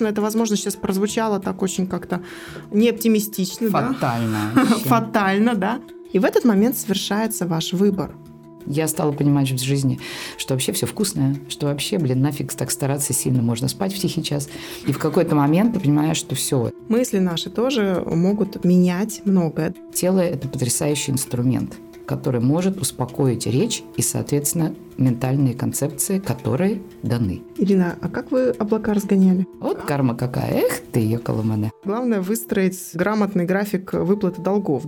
конечно, это, возможно, сейчас прозвучало так очень как-то неоптимистично. Фатально. Да? Фатально, да. И в этот момент совершается ваш выбор. Я стала понимать в жизни, что вообще все вкусное, что вообще, блин, нафиг так стараться сильно, можно спать в тихий час. И в какой-то момент ты понимаешь, что все. Мысли наши тоже могут менять многое. Тело – это потрясающий инструмент который может успокоить речь и, соответственно, ментальные концепции, которые даны. Ирина, а как вы облака разгоняли? Вот карма какая. Эх ты, ее коломане. Главное выстроить грамотный график выплаты долгов.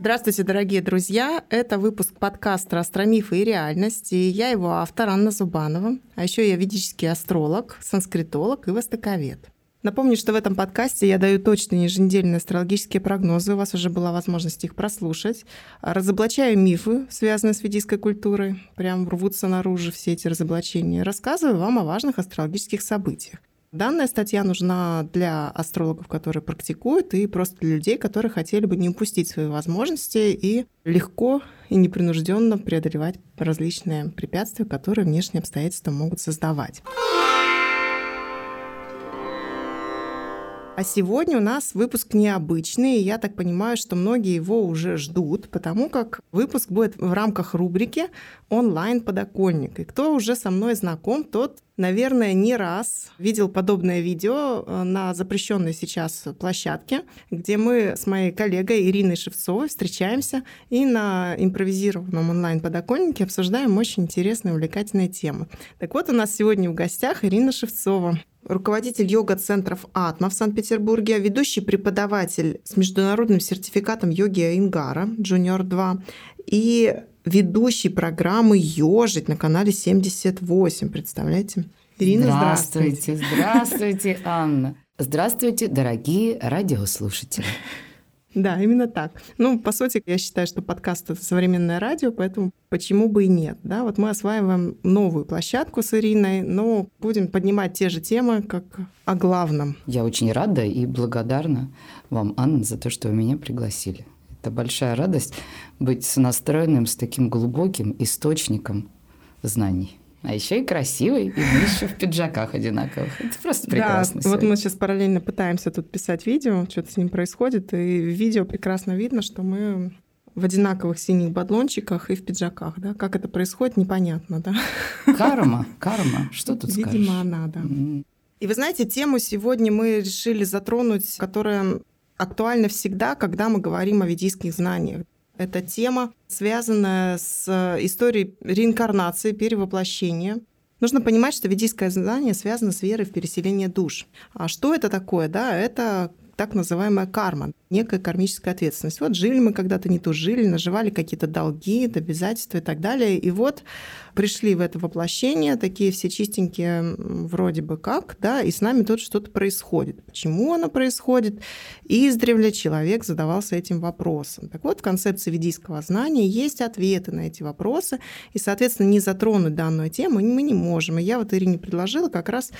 Здравствуйте, дорогие друзья! Это выпуск подкаста «Астромифы и реальность», и я его автор Анна Зубанова. А еще я ведический астролог, санскритолог и востоковед. Напомню, что в этом подкасте я даю точные еженедельные астрологические прогнозы, у вас уже была возможность их прослушать. Разоблачаю мифы, связанные с ведийской культурой, прям рвутся наружу все эти разоблачения. Рассказываю вам о важных астрологических событиях. Данная статья нужна для астрологов, которые практикуют, и просто для людей, которые хотели бы не упустить свои возможности и легко и непринужденно преодолевать различные препятствия, которые внешние обстоятельства могут создавать. А сегодня у нас выпуск необычный, и я так понимаю, что многие его уже ждут, потому как выпуск будет в рамках рубрики «Онлайн-подоконник». И кто уже со мной знаком, тот, наверное, не раз видел подобное видео э, на запрещенной сейчас площадке, где мы с моей коллегой Ириной Шевцовой встречаемся и на импровизированном онлайн-подоконнике обсуждаем очень интересные, увлекательные темы. Так вот, у нас сегодня в гостях Ирина Шевцова руководитель йога-центров «Атма» в Санкт-Петербурге, ведущий преподаватель с международным сертификатом йоги Ингара, Junior 2, и ведущий программы «Ёжить» на канале 78, представляете? Ирина, здравствуйте. Здравствуйте, здравствуйте Анна. Здравствуйте, дорогие радиослушатели. Да, именно так. Ну, по сути, я считаю, что подкаст — это современное радио, поэтому почему бы и нет, да? Вот мы осваиваем новую площадку с Ириной, но будем поднимать те же темы, как о главном. Я очень рада и благодарна вам, Анна, за то, что вы меня пригласили. Это большая радость быть настроенным с таким глубоким источником знаний. А еще и красивый, и мы еще в пиджаках одинаковых. Это просто прекрасно. Да, вот мы сейчас параллельно пытаемся тут писать видео, что-то с ним происходит, и в видео прекрасно видно, что мы в одинаковых синих бадлончиках и в пиджаках, да? Как это происходит, непонятно, да? Карма, карма, что тут Видимо, скажешь? Видимо, она, да. И вы знаете, тему сегодня мы решили затронуть, которая актуальна всегда, когда мы говорим о ведийских знаниях. Это тема, связанная с э, историей реинкарнации, перевоплощения. Нужно понимать, что ведийское знание связано с верой в переселение душ. А что это такое? Да, это так называемая карма, некая кармическая ответственность. Вот жили мы когда-то не то жили, наживали какие-то долги, обязательства и так далее. И вот пришли в это воплощение, такие все чистенькие вроде бы как, да, и с нами тут что-то происходит. Почему оно происходит? И издревле человек задавался этим вопросом. Так вот, в концепции ведийского знания есть ответы на эти вопросы, и, соответственно, не затронуть данную тему мы не можем. И я вот Ирине предложила как раз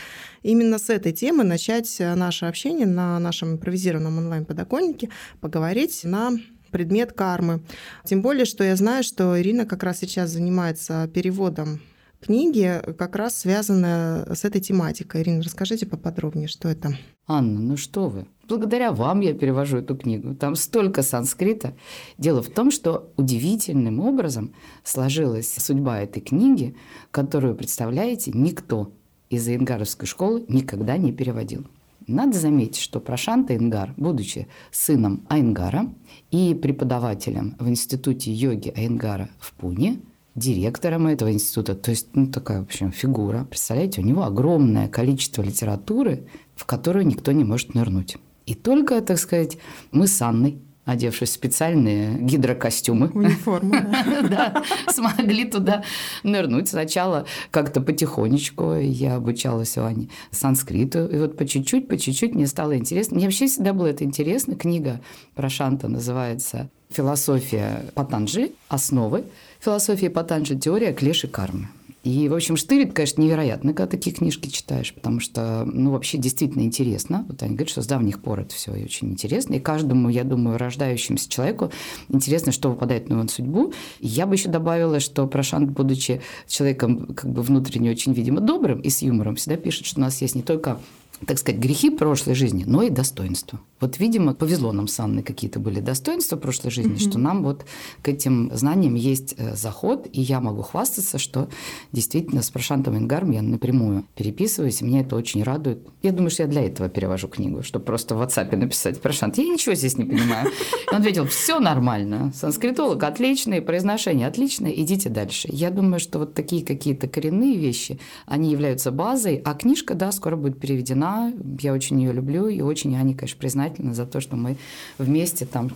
именно с этой темы начать наше общение на нашем импровизированном онлайн-подоконнике, поговорить на предмет кармы. Тем более, что я знаю, что Ирина как раз сейчас занимается переводом книги, как раз связанная с этой тематикой. Ирина, расскажите поподробнее, что это. Анна, ну что вы? Благодаря вам я перевожу эту книгу. Там столько санскрита. Дело в том, что удивительным образом сложилась судьба этой книги, которую, представляете, никто из Ингаровской школы никогда не переводил. Надо заметить, что Прошанта Ингар, будучи сыном Айнгара и преподавателем в институте йоги Айнгара в Пуне, директором этого института, то есть ну, такая, в общем, фигура, представляете, у него огромное количество литературы, в которую никто не может нырнуть. И только, так сказать, мы с Анной одевшись в специальные гидрокостюмы. Униформу, да. смогли туда нырнуть. Сначала как-то потихонечку я обучалась Ване санскриту, и вот по чуть-чуть, по чуть-чуть мне стало интересно. Мне вообще всегда было это интересно. Книга про Шанта называется «Философия Патанджи. Основы. Философия Патанджи. Теория клеши кармы». И, в общем, штырит, конечно, невероятно, когда такие книжки читаешь, потому что, ну, вообще действительно интересно. Вот они говорят, что с давних пор это все очень интересно. И каждому, я думаю, рождающемуся человеку интересно, что выпадает на его судьбу. И я бы еще добавила, что Прошант, будучи человеком как бы внутренне очень, видимо, добрым и с юмором, всегда пишет, что у нас есть не только так сказать, грехи прошлой жизни, но и достоинства. Вот, видимо, повезло нам с Анной какие-то были достоинства прошлой жизни, mm-hmm. что нам вот к этим знаниям есть э, заход, и я могу хвастаться, что действительно с Прошантом Ингаром я напрямую переписываюсь, и меня это очень радует. Я думаю, что я для этого перевожу книгу, чтобы просто в WhatsApp написать Прошант, я ничего здесь не понимаю. Он ответил, все нормально, санскритолог отличный, произношение отличное, идите дальше. Я думаю, что вот такие какие-то коренные вещи, они являются базой, а книжка, да, скоро будет переведена я очень ее люблю, и очень Ане, конечно, признательна за то, что мы вместе там...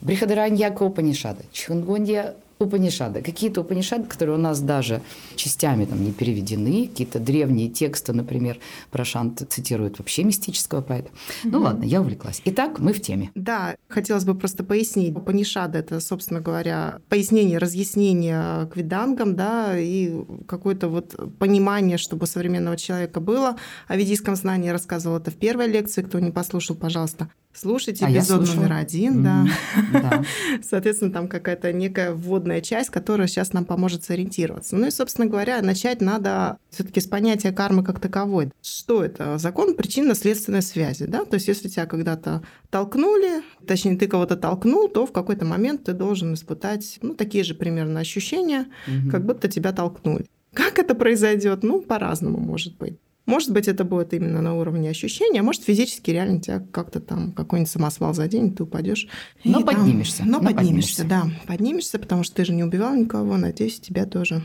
Брихадараньяка Упанишада, Чхунгунья Упанишады. Какие-то Упанишады, которые у нас даже частями там не переведены, какие-то древние тексты, например, Прошант цитирует вообще мистического поэта. Mm-hmm. Ну ладно, я увлеклась. Итак, мы в теме. Да, хотелось бы просто пояснить. Упанишады — это, собственно говоря, пояснение, разъяснение к видангам, да, и какое-то вот понимание, чтобы у современного человека было. О ведийском знании рассказывала это в первой лекции. Кто не послушал, пожалуйста, Слушайте а эпизод номер один, да. да. Соответственно, там какая-то некая вводная часть, которая сейчас нам поможет сориентироваться. Ну и, собственно говоря, начать надо все-таки с понятия кармы как таковой. Что это? Закон причинно-следственной связи, да? То есть, если тебя когда-то толкнули, точнее, ты кого-то толкнул, то в какой-то момент ты должен испытать, ну, такие же примерно ощущения, угу. как будто тебя толкнули. Как это произойдет? Ну, по-разному может быть. Может быть, это будет именно на уровне ощущения, а может, физически реально тебя как-то там какой-нибудь самосвал заденет, ты упадешь. Но поднимешься. Там, но, но поднимешься, поднимешься, да. Поднимешься, потому что ты же не убивал никого, надеюсь, тебя тоже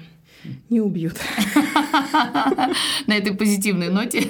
не убьют. На этой позитивной ноте.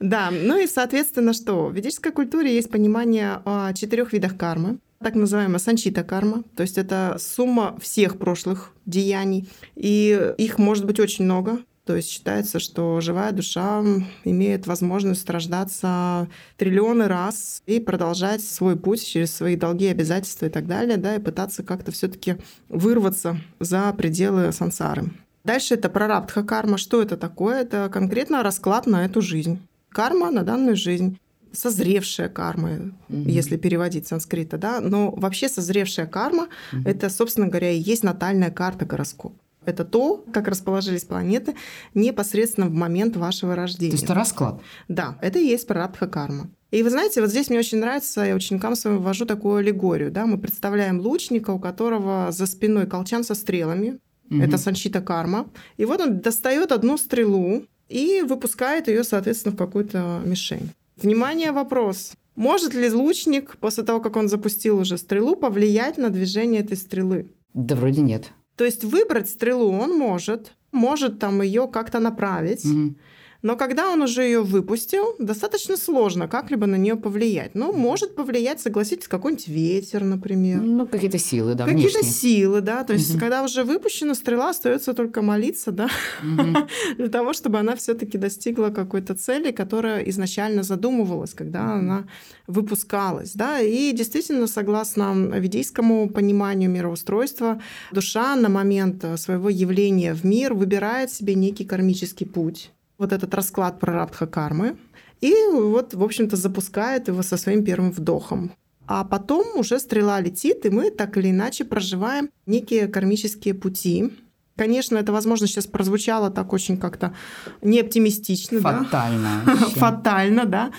Да, ну и, соответственно, что? В ведической культуре есть понимание о четырех видах кармы так называемая санчита карма, то есть это сумма всех прошлых деяний, и их может быть очень много. То есть считается, что живая душа имеет возможность страждаться триллионы раз и продолжать свой путь через свои долги, обязательства и так далее, да, и пытаться как-то все таки вырваться за пределы сансары. Дальше это прарабдха карма. Что это такое? Это конкретно расклад на эту жизнь. Карма на данную жизнь созревшая карма, mm-hmm. если переводить с санскрита, да, но вообще созревшая карма mm-hmm. это, собственно говоря, и есть натальная карта гороскопа. Это то, как расположились планеты непосредственно в момент вашего рождения. То есть это расклад? Да, это и есть прарабдха карма. И вы знаете, вот здесь мне очень нравится, я ученикам своим ввожу такую аллегорию. Да? Мы представляем лучника, у которого за спиной колчан со стрелами. Угу. Это санчита карма. И вот он достает одну стрелу и выпускает ее, соответственно, в какую-то мишень. Внимание, вопрос. Может ли лучник, после того, как он запустил уже стрелу, повлиять на движение этой стрелы? Да вроде нет. То есть выбрать стрелу он может, может там ее как-то направить. Угу. Но когда он уже ее выпустил, достаточно сложно как-либо на нее повлиять. Ну, может повлиять, согласитесь, какой-нибудь ветер, например. Ну, какие-то силы, да, Какие-то силы, да. То есть, угу. когда уже выпущена стрела, остается только молиться, да, угу. для того, чтобы она все-таки достигла какой-то цели, которая изначально задумывалась, когда угу. она выпускалась, да. И действительно, согласно ведийскому пониманию мироустройства, душа на момент своего явления в мир выбирает себе некий кармический путь вот этот расклад прарабдха кармы и вот, в общем-то, запускает его со своим первым вдохом. А потом уже стрела летит, и мы так или иначе проживаем некие кармические пути. Конечно, это, возможно, сейчас прозвучало так очень как-то неоптимистично. Фатально. Да? Фатально, да.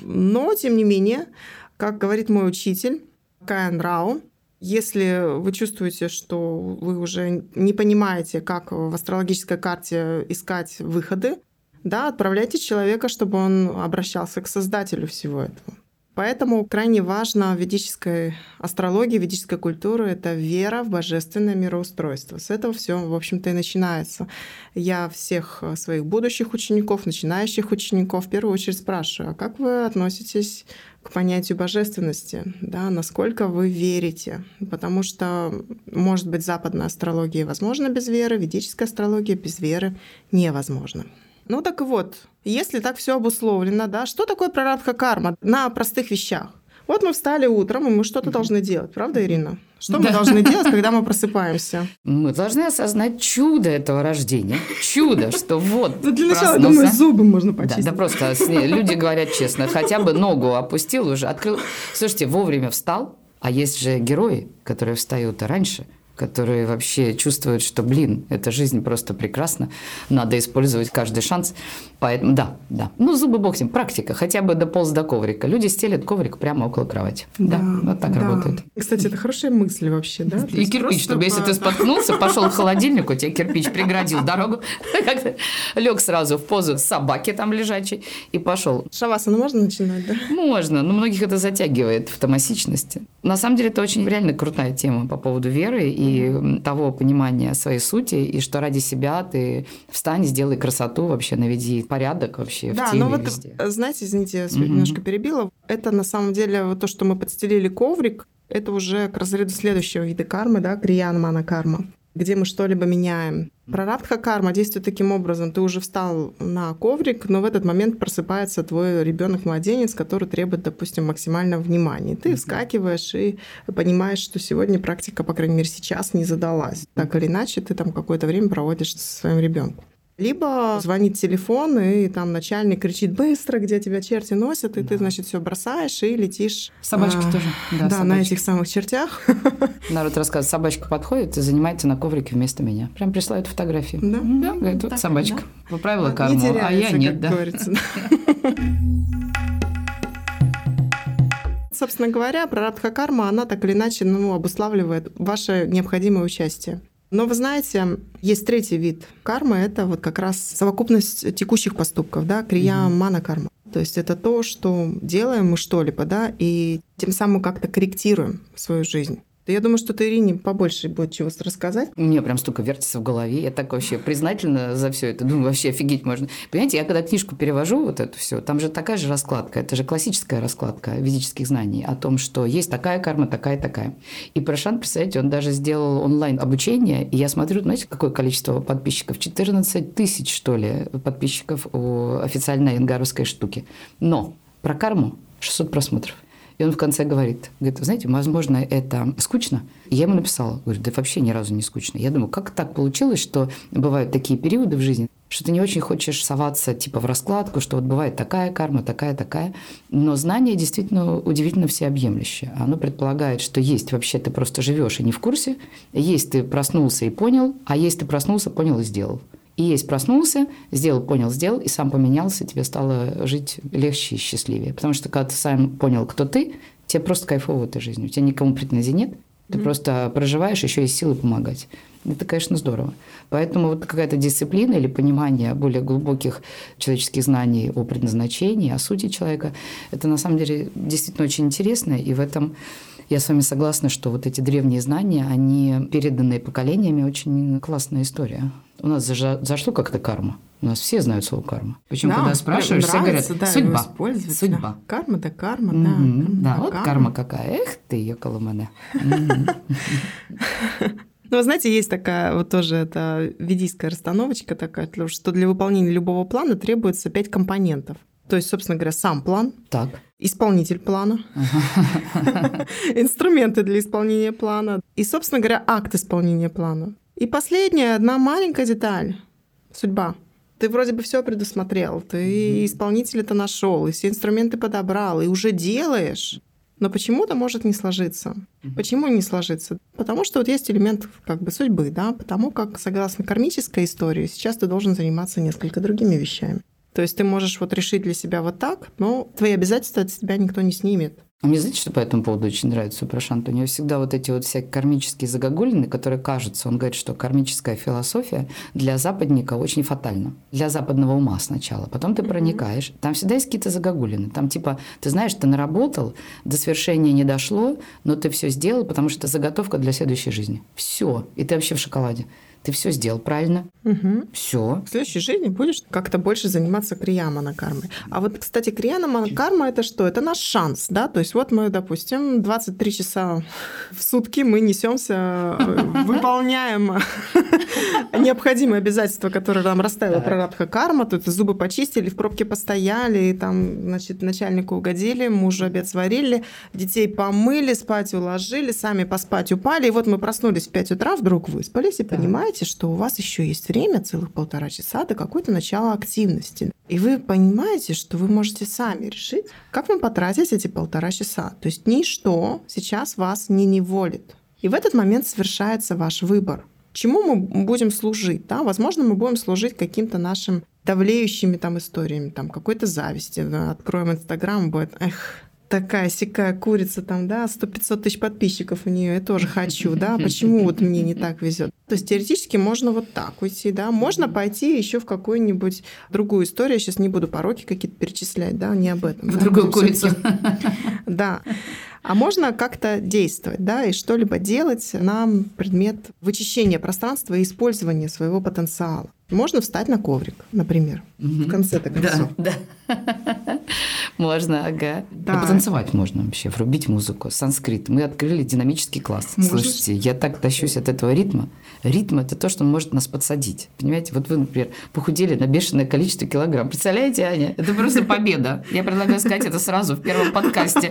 Но, тем не менее, как говорит мой учитель Каэн Рау, если вы чувствуете, что вы уже не понимаете, как в астрологической карте искать выходы, да, отправляйте человека, чтобы он обращался к создателю всего этого. Поэтому крайне важно в ведической астрологии, ведической культуре — это вера в божественное мироустройство. С этого все, в общем-то, и начинается. Я всех своих будущих учеников, начинающих учеников в первую очередь спрашиваю, а как вы относитесь к понятию божественности, да, насколько вы верите, потому что, может быть, западная астрология возможна без веры, ведическая астрология без веры невозможна. Ну так вот, если так все обусловлено, да, что такое прарадха карма на простых вещах? Вот мы встали утром, и мы что-то должны делать, правда, Ирина? Что мы должны делать, когда мы просыпаемся? Мы должны осознать чудо этого рождения. Чудо, что вот Ну, Для начала, я думаю, зубы можно Да, почистить. да просто с ней- люди говорят честно, хотя бы ногу опустил уже, открыл. Слушайте, вовремя встал, а есть же герои, которые встают раньше, которые вообще чувствуют, что, блин, эта жизнь просто прекрасна, надо использовать каждый шанс. Поэтому, да, да. Ну, зубы бог с ним, практика, хотя бы дополз до коврика. Люди стелят коврик прямо около кровати. Да, вот так да. работает. Кстати, это хорошая мысль вообще, да? И кирпич, просто чтобы если ты споткнулся, пошел к холодильнику, тебе кирпич преградил дорогу, лег сразу в позу собаки там лежачей и пошел. Шавасану можно начинать, да? Можно, но многих это затягивает в томасичности. На самом деле это очень реально крутая тема по поводу веры и того понимания своей сути, и что ради себя ты встань, сделай красоту вообще, наведи порядок вообще в Да, теле но вот, везде. э, знаете, извините, я Мгм. немножко перебила. Это на самом деле вот то, что мы подстелили коврик, это уже к разряду следующего вида кармы, да, криян мана карма, где мы что-либо меняем. Прарабдха карма действует таким образом. Ты уже встал на коврик, но в этот момент просыпается твой ребенок-младенец, который требует, допустим, максимального внимания. Ты вскакиваешь и понимаешь, что сегодня практика, по крайней мере, сейчас не задалась. Так или иначе, ты там какое-то время проводишь со своим ребенком. Либо звонит телефон, и там начальник кричит быстро, где тебя черти носят, и ты, значит, все бросаешь и летишь. Собачки а, тоже. Да, Да, на собачки. этих самых чертях. Народ рассказывает, собачка подходит и занимается на коврике вместо меня. Прям присылают фотографии. Да? Да, говорит, вот Так, собачка. Поправила Не карму, а я нет, да. говорится. Собственно говоря, прарабдха карма, она так или иначе ну, обуславливает ваше необходимое участие. Но вы знаете, есть третий вид кармы, это вот как раз совокупность текущих поступков, да, крия мана карма. То есть это то, что делаем мы что-либо, да, и тем самым как-то корректируем свою жизнь. Я думаю, что ты Ирине побольше будет чего рассказать. У меня прям столько вертится в голове. Я так вообще признательна за все это. Думаю, вообще офигеть можно. Понимаете, я когда книжку перевожу, вот это все, там же такая же раскладка. Это же классическая раскладка ведических знаний о том, что есть такая карма, такая, такая. И Прошант, представляете, он даже сделал онлайн обучение. И я смотрю, знаете, какое количество подписчиков? 14 тысяч, что ли, подписчиков у официальной янгаровской штуки. Но про карму 600 просмотров. И он в конце говорит, говорит, «Вы знаете, возможно, это скучно. И я ему написала, говорю, да вообще ни разу не скучно. Я думаю, как так получилось, что бывают такие периоды в жизни, что ты не очень хочешь соваться типа в раскладку, что вот бывает такая карма, такая, такая. Но знание действительно удивительно всеобъемлющее. Оно предполагает, что есть вообще ты просто живешь и не в курсе, есть ты проснулся и понял, а есть ты проснулся, понял и сделал. И есть проснулся, сделал, понял, сделал, и сам поменялся, тебе стало жить легче и счастливее. Потому что когда ты сам понял, кто ты, тебе просто кайфово этой жизни. У тебя никому претензий нет, ты просто проживаешь, еще есть силы помогать. Это, конечно, здорово. Поэтому вот какая-то дисциплина или понимание более глубоких человеческих знаний о предназначении, о сути человека, это на самом деле действительно очень интересно. И в этом я с вами согласна, что вот эти древние знания, они переданные поколениями, очень классная история. У нас зашло как-то карма. У нас все знают слово карма. Причем, Да, когда спрашиваешь, все говорят, да, судьба. Судьба. да. Карма да карма, Мгм. да. Да, вот карма какая. Эх ты, мене. Мгм. Ну, вы знаете, есть такая вот тоже это ведийская расстановочка такая, что для выполнения любого плана требуется пять компонентов. То есть, собственно говоря, сам план, Так. исполнитель плана, инструменты для исполнения плана и, собственно говоря, акт исполнения плана. И последняя, одна маленькая деталь — судьба. Ты вроде бы все предусмотрел, ты исполнителя то нашел, и все инструменты подобрал, и уже делаешь, но почему-то может не сложиться. Почему не сложиться? Потому что вот есть элемент как бы судьбы, да, потому как, согласно кармической истории, сейчас ты должен заниматься несколько другими вещами. То есть ты можешь вот решить для себя вот так, но твои обязательства от себя никто не снимет. А Мне знаете, что по этому поводу очень нравится у Прошанта? У него всегда вот эти вот всякие кармические загогулины, которые кажутся. Он говорит, что кармическая философия для западника очень фатальна. Для западного ума сначала. Потом ты проникаешь. Там всегда есть какие-то загогулины. Там типа, ты знаешь, ты наработал, до свершения не дошло, но ты все сделал, потому что это заготовка для следующей жизни. Все. И ты вообще в шоколаде. Ты все сделал правильно, Угу. все. В следующей жизни будешь как-то больше заниматься крияна кармой. А вот, кстати, крияна карма это что? Это наш шанс, да? То есть вот мы, допустим, 23 часа в сутки мы несемся, э, выполняем необходимые обязательства, которые нам расставила Так. прарабдха карма. Тут зубы почистили, в пробке постояли, там, значит, начальнику угодили, мужу обед сварили, детей помыли, спать уложили, сами поспать упали. И вот мы проснулись в 5 утра, вдруг выспались, и Так. Понимаете, что у вас еще есть время, целых полтора часа, до какой-то начала активности. И вы понимаете, что вы можете сами решить, как вам потратить эти полтора часа. То есть ничто сейчас вас не неволит. И в этот момент совершается ваш выбор. Чему мы будем служить? Да? Возможно, мы будем служить каким-то нашим давлеющими там историями, там какой-то зависти. Откроем Инстаграм, будет, эх, такая сякая курица там, да, 100-500 тысяч подписчиков у нее, я тоже хочу, да, почему вот мне не так везет. То есть теоретически можно вот так уйти, да, можно пойти еще в какую-нибудь другую историю, я сейчас не буду пороки какие-то перечислять, да, не об этом. В да, другую курицу. Да. А можно как-то действовать, да, и что-либо делать на предмет вычищения пространства и использования своего потенциала. Можно встать на коврик, например, в конце-то концов. Да, да. Можно, ага. Да. Ну, потанцевать можно вообще, врубить музыку. Санскрит. Мы открыли динамический класс. Можно. Слушайте, я так тащусь от этого ритма. Ритм – это то, что может нас подсадить. Понимаете, вот вы, например, похудели на бешеное количество килограмм. Представляете, Аня? Это просто победа. Я предлагаю сказать это сразу в первом подкасте.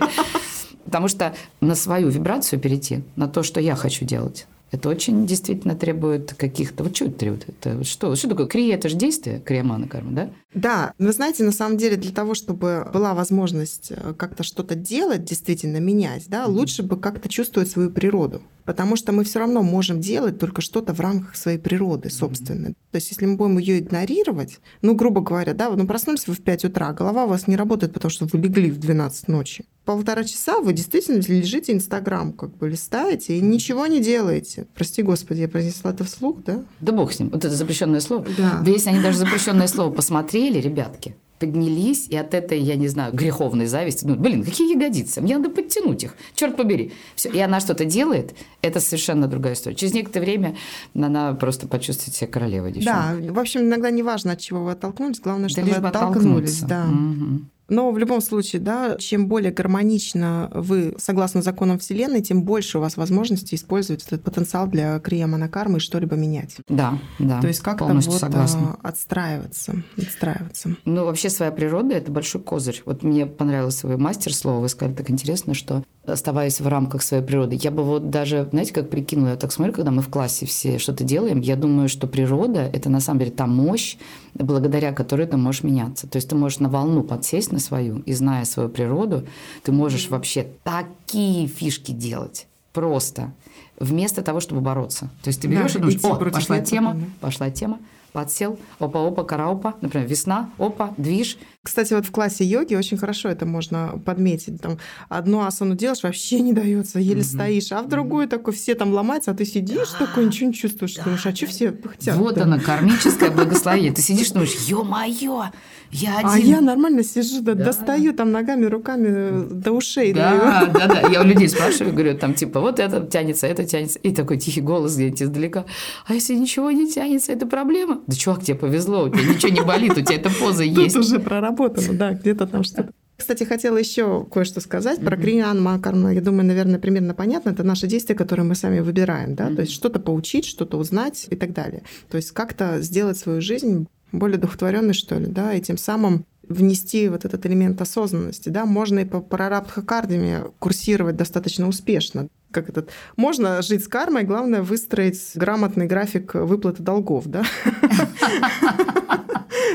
Потому что на свою вибрацию перейти, на то, что я хочу делать, это очень действительно требует каких-то... Вот что это требует? Это что? Что такое? Крия – это же действие, криямана карма, да? Да, вы знаете, на самом деле для того, чтобы была возможность э, как-то что-то делать, действительно менять, да, лучше бы как-то чувствовать свою природу. Потому что мы все равно можем делать только что-то в рамках своей природы собственной. То есть, если мы будем ее игнорировать, ну, грубо говоря, да, ну, проснулись вы в 5 утра, голова у вас не работает, потому что вы легли в 12 ночи. Полтора часа вы действительно лежите Инстаграм, как бы листаете и ничего не делаете. Прости, Господи, я произнесла это вслух, да? Да бог с ним. Вот это запрещенное слово. Да. Да если они даже запрещенное слово посмотрели, ребятки, поднялись, и от этой, я не знаю, греховной зависти, ну, блин, какие ягодицы, мне надо подтянуть их, черт побери. Все, и она что-то делает, это совершенно другая история. Через некоторое время она просто почувствует себя королевой Да, девчонкой. в общем, иногда не важно, от чего вы оттолкнулись, главное, Да что лишь вы оттолкнулись. Да. Мгм. Но в любом случае, да, чем более гармонично вы, согласно законам Вселенной, тем больше у вас возможности использовать этот потенциал для крия монокармы и что-либо менять. Да, да. То есть как-то вот согласна. а, отстраиваться, отстраиваться. Ну, вообще своя природа – это большой козырь. Вот мне понравилось свое мастер слово. Вы сказали так интересно, что оставаясь в рамках своей природы. Я бы вот даже, знаете, как прикинула, я так смотрю, когда мы в классе все что-то делаем, я думаю, что природа – это на самом деле та мощь, благодаря которой ты можешь меняться. То есть ты можешь на волну подсесть на свою, и зная свою природу, ты можешь вообще такие фишки делать. Просто. Вместо того, чтобы бороться. То есть ты Да, берешь и думаешь, о, пошла тема, да. пошла тема, подсел, опа-опа, караопа, например, весна, опа, движ, Кстати, вот в классе йоги очень хорошо это можно подметить. Там одну асану делаешь, вообще не дается, еле стоишь, а в другую такой все там ломаются, а ты сидишь такой, ничего не чувствуешь, думаешь, а что все хотят? Вот оно, кармическое благословение. Ты сидишь думаешь, ё-моё, я один. А я нормально сижу, да, Да. достаю там ногами, руками до ушей. Да, да, да. Я у людей спрашиваю, говорю, там типа, вот это тянется, это тянется. И такой тихий голос где-нибудь издалека. А если ничего не тянется, это проблема? Да чувак, тебе повезло, у тебя ничего не болит, у тебя эта поза Тут есть. уже проработано, да, где-то там что-то. Кстати, хотела еще кое-что сказать про Кринян Макарма. Я думаю, наверное, примерно понятно. Это наши действия, которые мы сами выбираем, да, то есть что-то поучить, что-то узнать и так далее. То есть как-то сделать свою жизнь более духотворенной, что ли, да, и тем самым внести вот этот элемент осознанности, да, можно и по прарабдха-кардиме курсировать достаточно успешно. Как этот, можно жить с кармой, главное выстроить грамотный график выплаты долгов, да.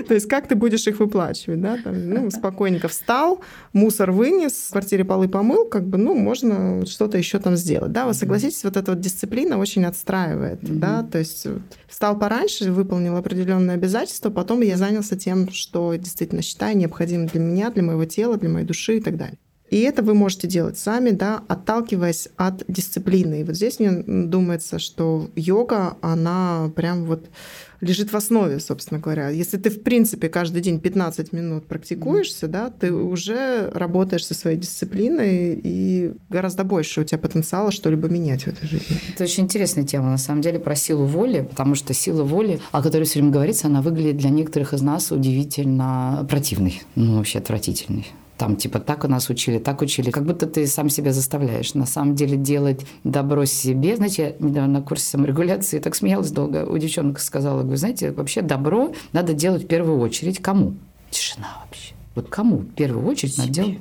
То есть как ты будешь их выплачивать, да? Там, ну, спокойненько встал, мусор вынес, в квартире полы помыл, как бы, ну, можно что-то еще там сделать, да? Вы согласитесь, вот эта вот дисциплина очень отстраивает, да? То есть встал пораньше, выполнил определенные обязательства, потом я занялся тем, что действительно считаю необходимым для меня, для моего тела, для моей души и так далее. И это вы можете делать сами, да, отталкиваясь от дисциплины. И вот здесь мне думается, что йога, она прям вот лежит в основе, собственно говоря. Если ты, в принципе, каждый день 15 минут практикуешься, да, ты уже работаешь со своей дисциплиной, и гораздо больше у тебя потенциала что-либо менять в этой жизни. Это очень интересная тема, на самом деле, про силу воли, потому что сила воли, о которой все время говорится, она выглядит для некоторых из нас удивительно противной, ну, вообще отвратительной там типа так у нас учили, так учили, как будто ты сам себя заставляешь. На самом деле делать добро себе. Знаете, я недавно на курсе саморегуляции так смеялась долго. У девчонок сказала, говорю, знаете, вообще добро надо делать в первую очередь кому? Тишина вообще. Вот кому в первую очередь себе. надо делать?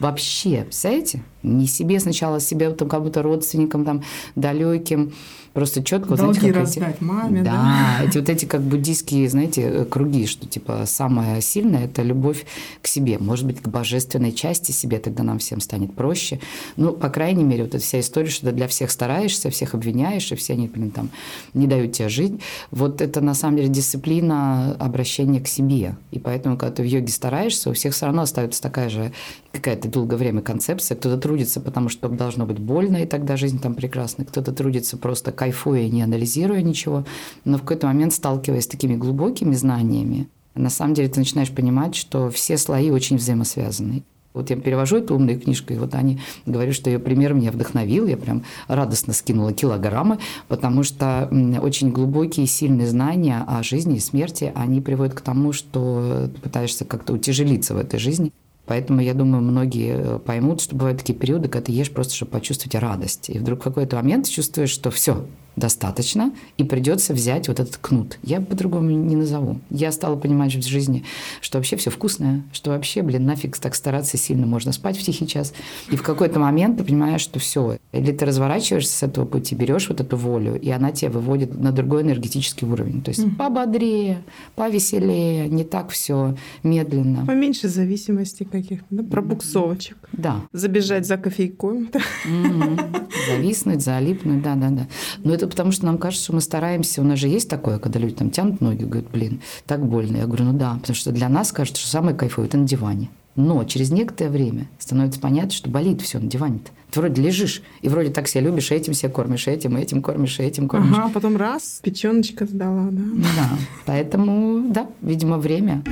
Вообще, представляете? Не себе сначала, себе там, как будто родственникам там далеким, просто четко, Долги знаете, как раздать эти, маме, да, да, эти вот эти как буддийские, знаете, э, круги, что типа самое сильное это любовь к себе, может быть, к божественной части себе, тогда нам всем станет проще. Ну, по крайней мере, вот эта вся история, что ты для всех стараешься, всех обвиняешь, и все они, блин, там не дают тебе жить. Вот это на самом деле дисциплина обращения к себе. И поэтому, когда ты в йоге стараешься, у всех все равно остается такая же какая-то долгое время концепция. Кто-то трудится, потому что должно быть больно, и тогда жизнь там прекрасна. Кто-то трудится просто кайфуя, не анализируя ничего, но в какой-то момент, сталкиваясь с такими глубокими знаниями, на самом деле ты начинаешь понимать, что все слои очень взаимосвязаны. Вот я перевожу эту умную книжку, и вот они говорят, что ее пример меня вдохновил. Я прям радостно скинула килограммы, потому что очень глубокие и сильные знания о жизни и смерти, они приводят к тому, что ты пытаешься как-то утяжелиться в этой жизни. Поэтому, я думаю, многие э, поймут, что бывают такие периоды, когда ты ешь просто, чтобы почувствовать радость. И вдруг в какой-то момент чувствуешь, что все, достаточно, и придется взять вот этот кнут. Я по-другому не назову. Я стала понимать в жизни, что вообще все вкусное, что вообще, блин, нафиг так стараться сильно, можно спать в тихий час. И в какой-то момент ты понимаешь, что все. Или ты разворачиваешься с этого пути, берешь вот эту волю, и она тебя выводит на другой энергетический уровень. То есть mm-hmm. пободрее, повеселее, не так все медленно. Поменьше зависимости каких-то, да? пробуксовочек. Да. Забежать за кофейком. Mm-hmm. Зависнуть, залипнуть, да-да-да. Но это потому, что нам кажется, что мы стараемся. У нас же есть такое, когда люди там тянут ноги, говорят, блин, так больно. Я говорю, ну да, потому что для нас кажется, что самое кайфовое – это на диване. Но через некоторое время становится понятно, что болит все на диване-то. Ты вроде лежишь, и вроде так себя любишь, этим себя кормишь, этим, этим кормишь, этим кормишь. Ага, потом раз, печеночка сдала, да? Да, поэтому, да, видимо, время.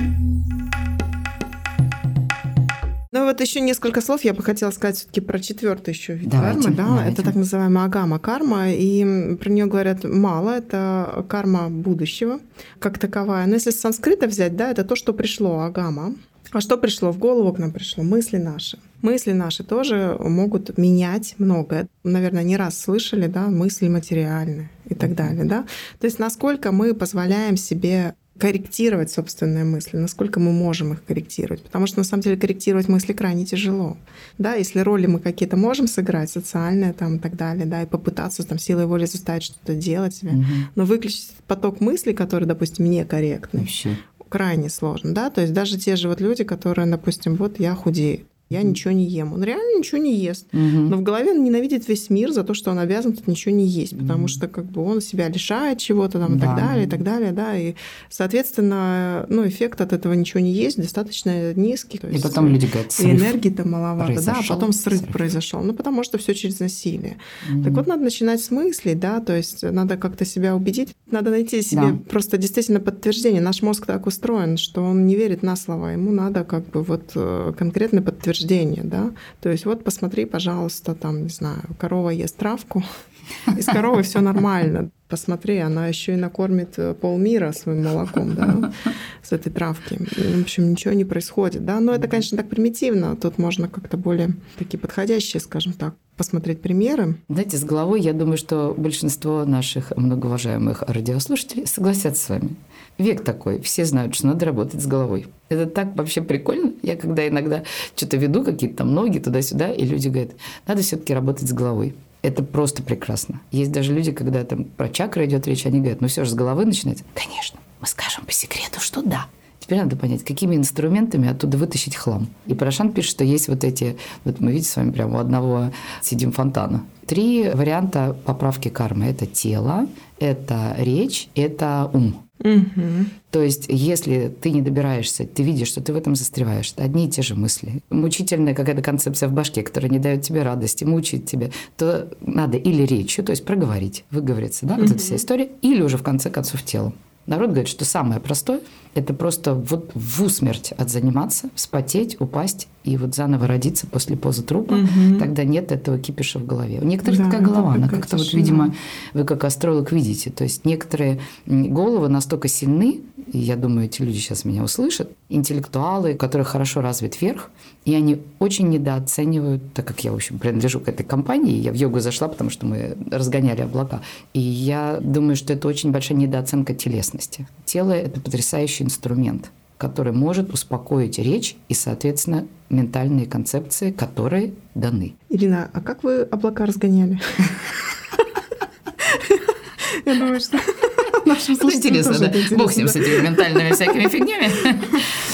Ну вот еще несколько слов я бы хотела сказать все-таки про четвертый еще вид давайте, кармы, да, давайте. это так называемая агама карма, и про нее говорят мало, это карма будущего как таковая. Но если с санскрита взять, да, это то, что пришло агама. А что пришло в голову к нам пришло? Мысли наши. Мысли наши тоже могут менять многое. Наверное, не раз слышали, да, мысли материальные и так далее, да. То есть насколько мы позволяем себе корректировать собственные мысли, насколько мы можем их корректировать. Потому что на самом деле корректировать мысли крайне тяжело. Да, если роли мы какие-то можем сыграть, социальные там и так далее, да, и попытаться там силой воли заставить что-то делать себе, угу. но выключить поток мыслей, который, допустим, некорректный, Вообще. крайне сложно, да, то есть даже те же вот люди, которые, допустим, вот я худею, я ничего не ем. Он реально ничего не ест. Угу. Но в голове он ненавидит весь мир за то, что он обязан тут ничего не есть, потому угу. что как бы он себя лишает чего-то там и да. так далее, и так далее, да. И, соответственно, ну, эффект от этого ничего не есть достаточно низкий. То и потом люди говорят, И энергии-то маловато, произошел, да, а потом срыв, срыв произошел. Ну, потому что все через насилие. Угу. Так вот, надо начинать с мыслей, да, то есть надо как-то себя убедить, надо найти себе да. просто действительно подтверждение. Наш мозг так устроен, что он не верит на слова, ему надо как бы вот э, конкретно подтверждение утверждение, да, то есть вот посмотри, пожалуйста, там, не знаю, корова ест травку, и с коровой все нормально. Посмотри, она еще и накормит э, полмира своим молоком, да, с этой травки. В общем, ничего не происходит, да. Но это, конечно, так примитивно. Тут можно как-то более такие подходящие, скажем так, посмотреть примеры. Знаете, с головой, я думаю, что большинство наших многоуважаемых радиослушателей согласятся с вами. Век такой, все знают, что надо работать с головой. Это так вообще прикольно. Я когда иногда что-то веду, какие-то там ноги туда-сюда, и люди говорят, надо все-таки работать с головой. Это просто прекрасно. Есть даже люди, когда там про чакры идет речь, они говорят, ну все же с головы начинается. Конечно, мы скажем по секрету, что да. Теперь надо понять, какими инструментами оттуда вытащить хлам. И Порошан пишет, что есть вот эти, вот мы видите с вами прямо у одного сидим фонтана. Три варианта поправки кармы. Это тело, это речь, это ум. Угу. То есть, если ты не добираешься, ты видишь, что ты в этом застреваешь, это одни и те же мысли. Мучительная какая-то концепция в башке, которая не дает тебе радости, мучает тебя, то надо или речью, то есть проговорить, выговориться, да, вот эта вся история, или уже в конце концов телом. Народ говорит, что самое простое – это просто вот в усмерть отзаниматься, вспотеть, упасть и вот заново родиться после позы трупа. Мгм. Тогда нет этого кипиша в голове. У некоторых Да, такая это голова, она как-то вот, видимо, вы как астролог видите. То есть некоторые головы настолько сильны, и я думаю, эти люди сейчас меня услышат, интеллектуалы, у которых хорошо развит верх, и они очень недооценивают, так как я, в общем, принадлежу к этой компании, я в йогу зашла, потому что мы разгоняли облака, и я думаю, что это очень большая недооценка телесности. Тело – это потрясающий инструмент, который может успокоить речь и, соответственно, ментальные концепции, которые даны. Ирина, а как вы облака разгоняли? Я думаю, что нашим слушателям это интересно, да. этими ментальными всякими фигнями.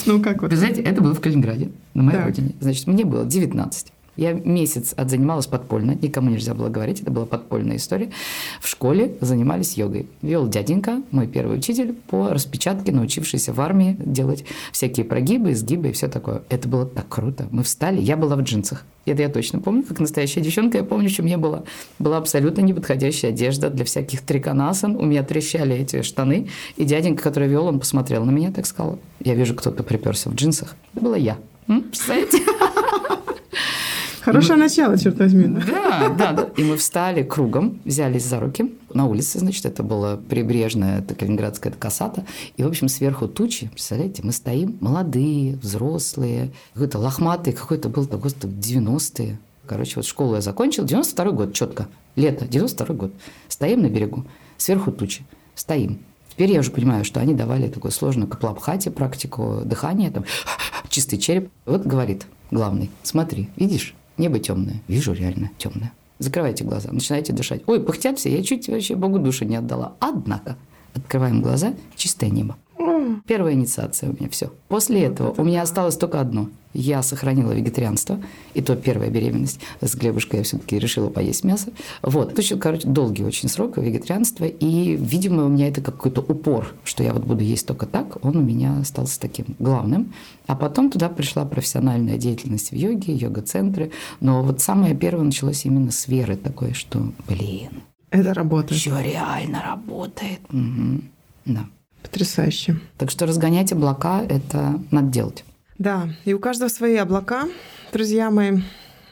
Ну как вот? Вы знаете, это было в Калининграде, на моей Так. родине. Значит, мне было 19. Я месяц отзанималась подпольно, никому нельзя было говорить, это была подпольная история. В школе занимались йогой. Вел дяденька, мой первый учитель, по распечатке, научившийся в армии делать всякие прогибы, изгибы и все такое. Это было так круто. Мы встали, я была в джинсах. Это я точно помню, как настоящая девчонка, я помню, что мне было. Была абсолютно неподходящая одежда для всяких триконасан. У меня трещали эти штаны. И дяденька, который вел, он посмотрел на меня, так сказал, я вижу, кто-то приперся в джинсах. Это была я. М? Представляете? Хорошее начало, черт возьми. да. Да. И мы встали кругом, взялись за руки. На улице, значит, это была прибрежная, это Калининградская это Касата. И, в общем, сверху тучи, представляете, мы стоим, молодые, взрослые, какой-то лохматый, какой-то был, господи, 90-е. Короче, вот школу я закончил, 92-й год, четко, лето, 92-й год. Стоим на берегу, сверху тучи, стоим. Теперь я уже понимаю, что они давали такую сложную каплабхати, практику дыхания, там, чистый череп. Вот говорит главный, смотри, видишь, небо темное. Вижу реально темное. Закрывайте глаза, начинайте дышать. Ой, пыхтят все, я чуть вообще Богу душу не отдала. Однако, открываем глаза, чистое небо. Первая инициация у меня все. После этого у меня осталось только одно. Я сохранила вегетарианство, и то первая беременность. С Глебушкой я все-таки решила поесть мясо. Вот. Точно, короче, долгий очень срок вегетарианства. И, видимо, у меня это какой-то упор, что я вот буду есть только так. Он у меня остался таким главным. А потом туда пришла профессиональная деятельность в йоге, йога-центры. Но вот самое первое началось именно с веры такой, что, блин, Это работает. все реально работает. Мгм. Да. Потрясающе. Так что разгонять облака – это надо делать. Да, и у каждого свои облака, друзья мои.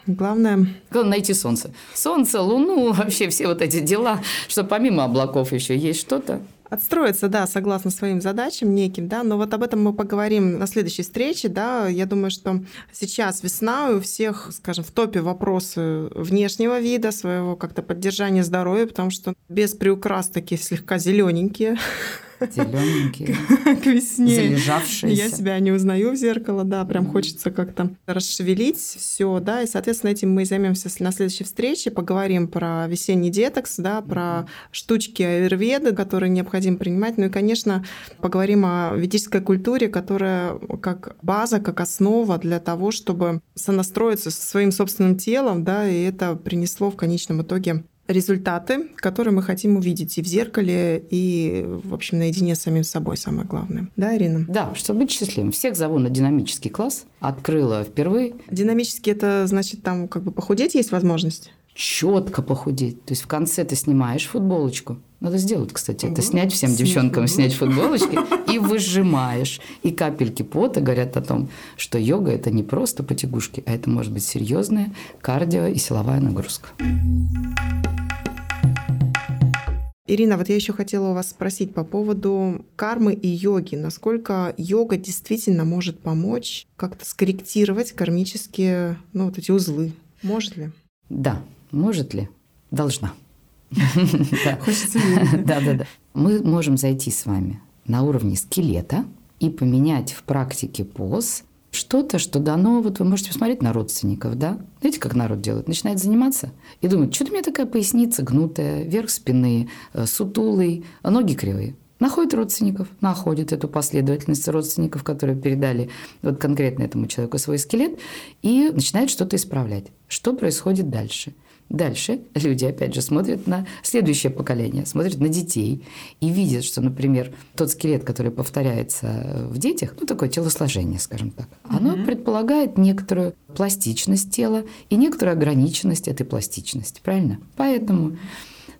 Главное, Главное найти солнце. Солнце, луну, вообще все вот эти дела, что помимо облаков еще есть что-то. Отстроиться, да, согласно своим задачам неким, да, но вот об этом мы поговорим на следующей встрече, да. Я думаю, что сейчас весна, и у всех, скажем, в топе вопросы внешнего вида, своего как-то поддержания здоровья, потому что без приукрас такие слегка зелененькие Зелененькие, к весне. залежавшиеся. Я себя не узнаю в зеркало, да, прям хочется как-то расшевелить все, да, и, соответственно, этим мы займемся на следующей встрече, поговорим про весенний детокс, да, про штучки аюрведы, которые необходимо принимать, ну и, конечно, поговорим о ведической культуре, которая как база, как основа для того, чтобы сонастроиться со своим собственным телом, да, и это принесло в конечном итоге результаты, которые мы хотим увидеть и в зеркале, и, в общем, наедине с самим собой, самое главное. Да, Ирина? Да, чтобы быть счастливым. Всех зову на динамический класс. Открыла впервые. Динамически это значит там как бы похудеть есть возможность? Четко похудеть. То есть в конце ты снимаешь футболочку. Надо сделать, кстати, это снять всем девчонкам, снять футболочки и выжимаешь. И капельки пота говорят о том, что йога это не просто потягушки, а это может быть серьезная кардио и силовая нагрузка. Ирина, вот я еще хотела у вас спросить по поводу кармы и йоги. Насколько йога действительно может помочь как-то скорректировать кармические, ну, вот эти узлы? Может ли? Да, может ли? Должна. Да. Хочется. Да, да, да. Мы можем зайти с вами на уровне скелета и поменять в практике поз что-то, что дано, вот вы можете посмотреть на родственников, да? Знаете, как народ делает? Начинает заниматься и думает, что-то у меня такая поясница гнутая, верх спины, э, сутулый, ноги кривые. находит родственников, находит эту последовательность родственников, которые передали вот конкретно этому человеку свой скелет, и начинает что-то исправлять. Что происходит дальше? Дальше люди, опять же, смотрят на следующее поколение, смотрят на детей и видят, что, например, тот скелет, который повторяется в детях, ну, такое телосложение, скажем так, оно mm предполагает некоторую пластичность тела и некоторую ограниченность этой пластичности, правильно? Поэтому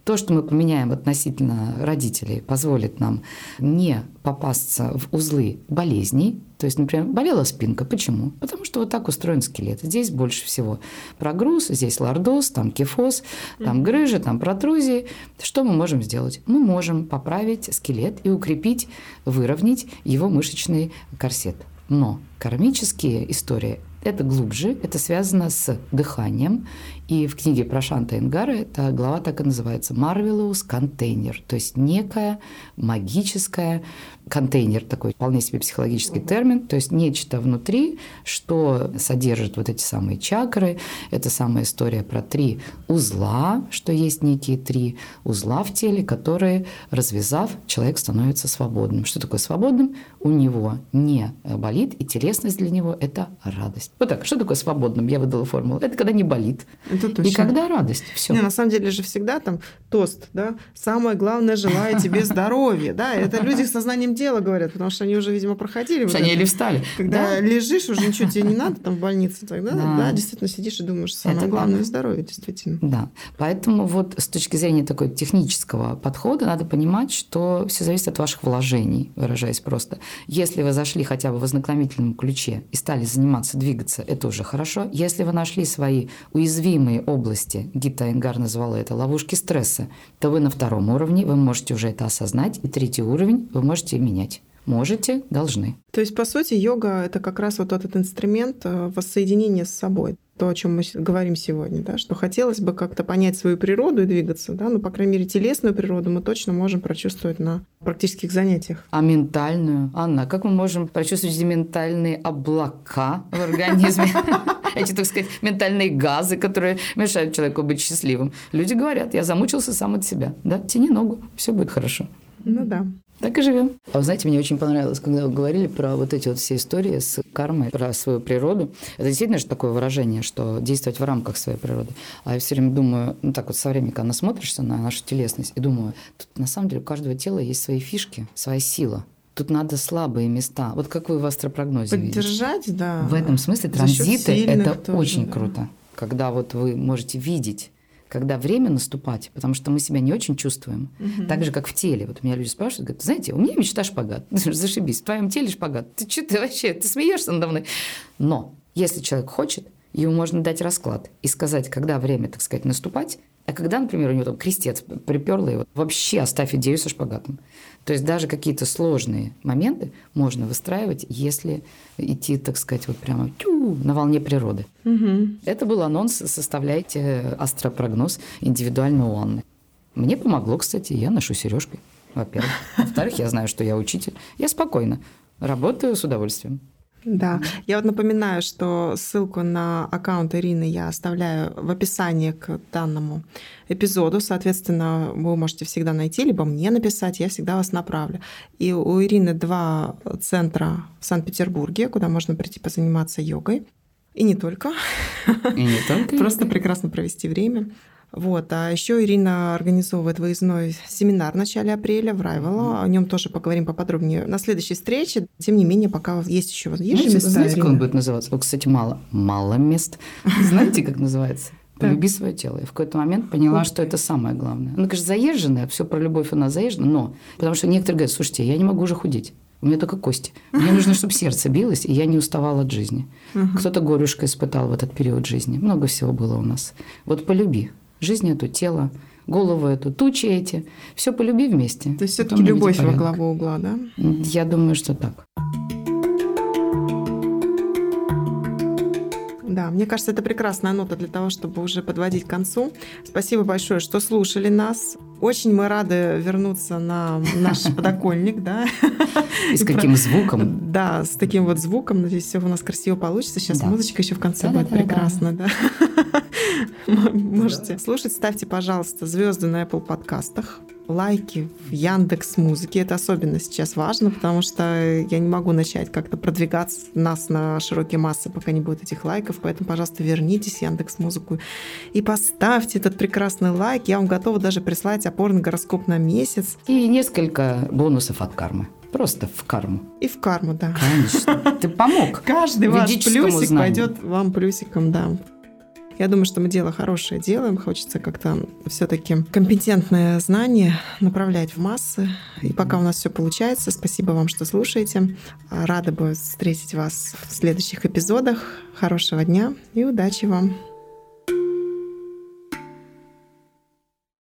то, что мы поменяем относительно родителей, позволит нам не попасться в узлы болезней. То есть, например, болела спинка. Почему? Потому что вот так устроен скелет. Здесь больше всего прогруз, здесь лордоз, там кифоз, там грыжи, там протрузии. Что мы можем сделать? Мы можем поправить скелет и укрепить, выровнять его мышечный корсет. Но кармические истории это глубже, это связано с дыханием. И в книге про Шанта Ингара эта глава так и называется «Marvelous Container», то есть некая магическая контейнер, такой вполне себе психологический термин, то есть нечто внутри, что содержит вот эти самые чакры. Это самая история про три узла, что есть некие три узла в теле, которые, развязав, человек становится свободным. Что такое свободным? У него не болит, и телесность для него – это радость. Вот так, что такое свободным? Я выдала формулу. Это когда не болит. Это точно. И когда радость. Все. Не, на самом деле же всегда там тост, да, самое главное, желаю тебе здоровья, да, это люди с сознанием дела говорят, потому что они уже, видимо, проходили. Что они или встали. Когда да? лежишь, уже ничего тебе не надо там в больнице, тогда, да, да действительно сидишь и думаешь, самое Это главное здоровье, действительно. Да, поэтому вот с точки зрения такой технического подхода надо понимать, что все зависит от ваших вложений, выражаясь просто. Если вы зашли хотя бы в ознакомительном ключе и стали заниматься, двигаться, это уже хорошо. Если вы нашли свои уязвимые области, Гита Энгар назвала это ловушки стресса, то вы на втором уровне, вы можете уже это осознать, и третий уровень вы можете менять. Можете, должны. То есть, по сути, йога — это как раз вот этот инструмент э, воссоединения с собой. То, о чем мы говорим сегодня, да, что хотелось бы как-то понять свою природу и двигаться, да, ну, по крайней мере, телесную природу мы точно можем прочувствовать на практических занятиях. А ментальную? Анна, как мы можем прочувствовать эти ментальные облака в организме? Эти, так сказать, ментальные газы, которые мешают человеку быть счастливым. Люди говорят, я замучился сам от себя. Да, тяни ногу, все будет хорошо. Ну да. Так и живем. А вы знаете, мне очень понравилось, когда вы говорили про вот эти вот все истории с кармой, про свою природу. Это действительно же такое выражение, что действовать в рамках своей природы. А я все время думаю, ну так вот со временем, когда насмотришься на нашу телесность, и думаю, тут на самом деле у каждого тела есть свои фишки, своя сила. Тут надо слабые места. Вот как вы в астропрогнозе Поддержать, видите. да. В этом смысле транзиты – это тоже, очень да. круто. Когда вот вы можете видеть когда время наступать, потому что мы себя не очень чувствуем. Угу. Так же, как в теле. Вот у меня люди спрашивают, говорят, знаете, у меня мечта шпагат. Зашибись, в твоем теле шпагат. Ты что ты вообще, ты смеешься надо мной? Но если человек хочет, ему можно дать расклад и сказать, когда время, так сказать, наступать, а когда, например, у него там крестец приперло его, вообще оставь идею со шпагатом. То есть даже какие-то сложные моменты можно выстраивать, если идти, так сказать, вот прямо тю, на волне природы. Угу. Это был анонс «Составляйте астропрогноз индивидуально у Анны». Мне помогло, кстати, я ношу сережкой, во-первых. Во-вторых, я знаю, что я учитель. Я спокойно работаю с удовольствием. Да, я вот напоминаю, что ссылку на аккаунт Ирины я оставляю в описании к данному эпизоду. Соответственно, вы можете всегда найти, либо мне написать, я всегда вас направлю. И у Ирины два центра в Санкт-Петербурге, куда можно прийти позаниматься йогой. И не только. И не только. Просто прекрасно провести время. Вот. А еще Ирина организовывает выездной семинар в начале апреля в Райвело. О нем тоже поговорим поподробнее на следующей встрече. Тем не менее, пока есть еще есть знаете, места. Знаете, Ирина? как он будет называться? Вот, кстати, мало. Мало мест. Знаете, как называется? Полюби свое тело. Я в какой-то момент поняла, что это самое главное. Ну, конечно, заезженная, все про любовь у нас заезжена, но потому что некоторые говорят, слушайте, я не могу уже худеть. У меня только кости. Мне нужно, чтобы сердце билось, и я не уставала от жизни. Кто-то горюшка испытал в этот период жизни. Много всего было у нас. Вот полюби. Жизнь эту, тело, голову эту, тучи эти. Все полюби вместе. То есть все-таки любовь во главу угла, да? Я думаю, что так. Да, мне кажется, это прекрасная нота для того, чтобы уже подводить к концу. Спасибо большое, что слушали нас. Очень мы рады вернуться на наш подоконник, да. И с каким звуком? Да, с таким вот звуком. Надеюсь, все у нас красиво получится. Сейчас музычка еще в конце будет прекрасно, да. Можете слушать. Ставьте, пожалуйста, звезды на Apple подкастах. лайки в Яндекс Музыке. Это особенно сейчас важно, потому что я не могу начать как-то продвигаться нас на широкие массы, пока не будет этих лайков. Поэтому, пожалуйста, вернитесь в Яндекс Музыку и поставьте этот прекрасный лайк. Я вам готова даже прислать опорный гороскоп на месяц. И несколько бонусов от кармы. Просто в карму. И в карму, да. Конечно. Ты помог. Каждый ваш плюсик пойдет вам плюсиком, да. Я думаю, что мы дело хорошее делаем. Хочется как-то все-таки компетентное знание направлять в массы. И пока у нас все получается, спасибо вам, что слушаете. Рада бы встретить вас в следующих эпизодах. Хорошего дня и удачи вам!